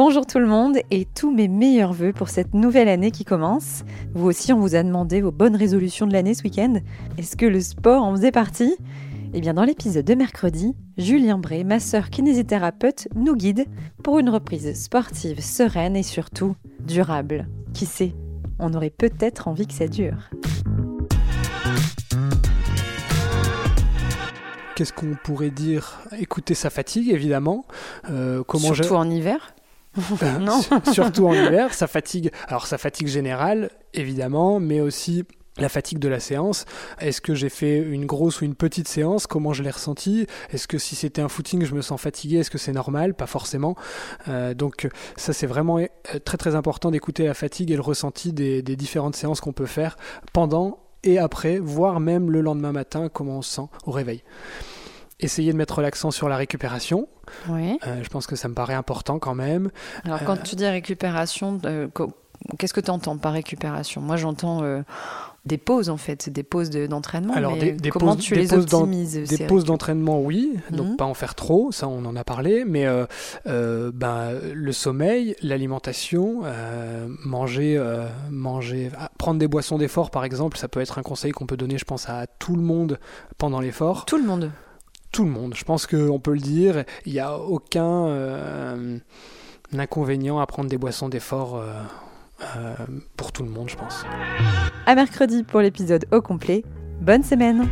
Bonjour tout le monde et tous mes meilleurs voeux pour cette nouvelle année qui commence. Vous aussi, on vous a demandé vos bonnes résolutions de l'année ce week-end. Est-ce que le sport en faisait partie? Eh bien, dans l'épisode de mercredi, Julien Bray, ma sœur kinésithérapeute, nous guide pour une reprise sportive sereine et surtout durable. Qui sait On aurait peut-être envie que ça dure. Qu'est-ce qu'on pourrait dire? Écouter sa fatigue, évidemment. Euh, comment Surtout en hiver non. Surtout en hiver, ça fatigue. Alors, ça fatigue générale, évidemment, mais aussi la fatigue de la séance. Est-ce que j'ai fait une grosse ou une petite séance? Comment je l'ai ressenti Est-ce que si c'était un footing, je me sens fatigué? Est-ce que c'est normal? Pas forcément. Euh, donc ça, c'est vraiment euh, très très important d'écouter la fatigue et le ressenti des, des différentes séances qu'on peut faire pendant et après, voire même le lendemain matin, comment on se sent au réveil essayer de mettre l'accent sur la récupération. Oui. Euh, je pense que ça me paraît important quand même. Alors, quand euh, tu dis récupération, euh, qu'est-ce que tu entends par récupération? Moi, j'entends des pauses, en fait, des pauses d'entraînement. Alors, des, comment tu les optimises Des pauses d'entraînement, oui. Donc, mhm. pas en faire trop, ça, on en a parlé. Mais ben, le sommeil, l'alimentation, manger, manger, ah, prendre des boissons d'effort, par exemple, ça peut être un conseil qu'on peut donner, je pense, à tout le monde pendant l'effort. Tout le monde tout le monde. Je pense qu'on peut le dire. Il n'y a aucun euh, inconvénient à prendre des boissons d'effort euh, euh, pour tout le monde, je pense. À mercredi pour l'épisode au complet. Bonne semaine!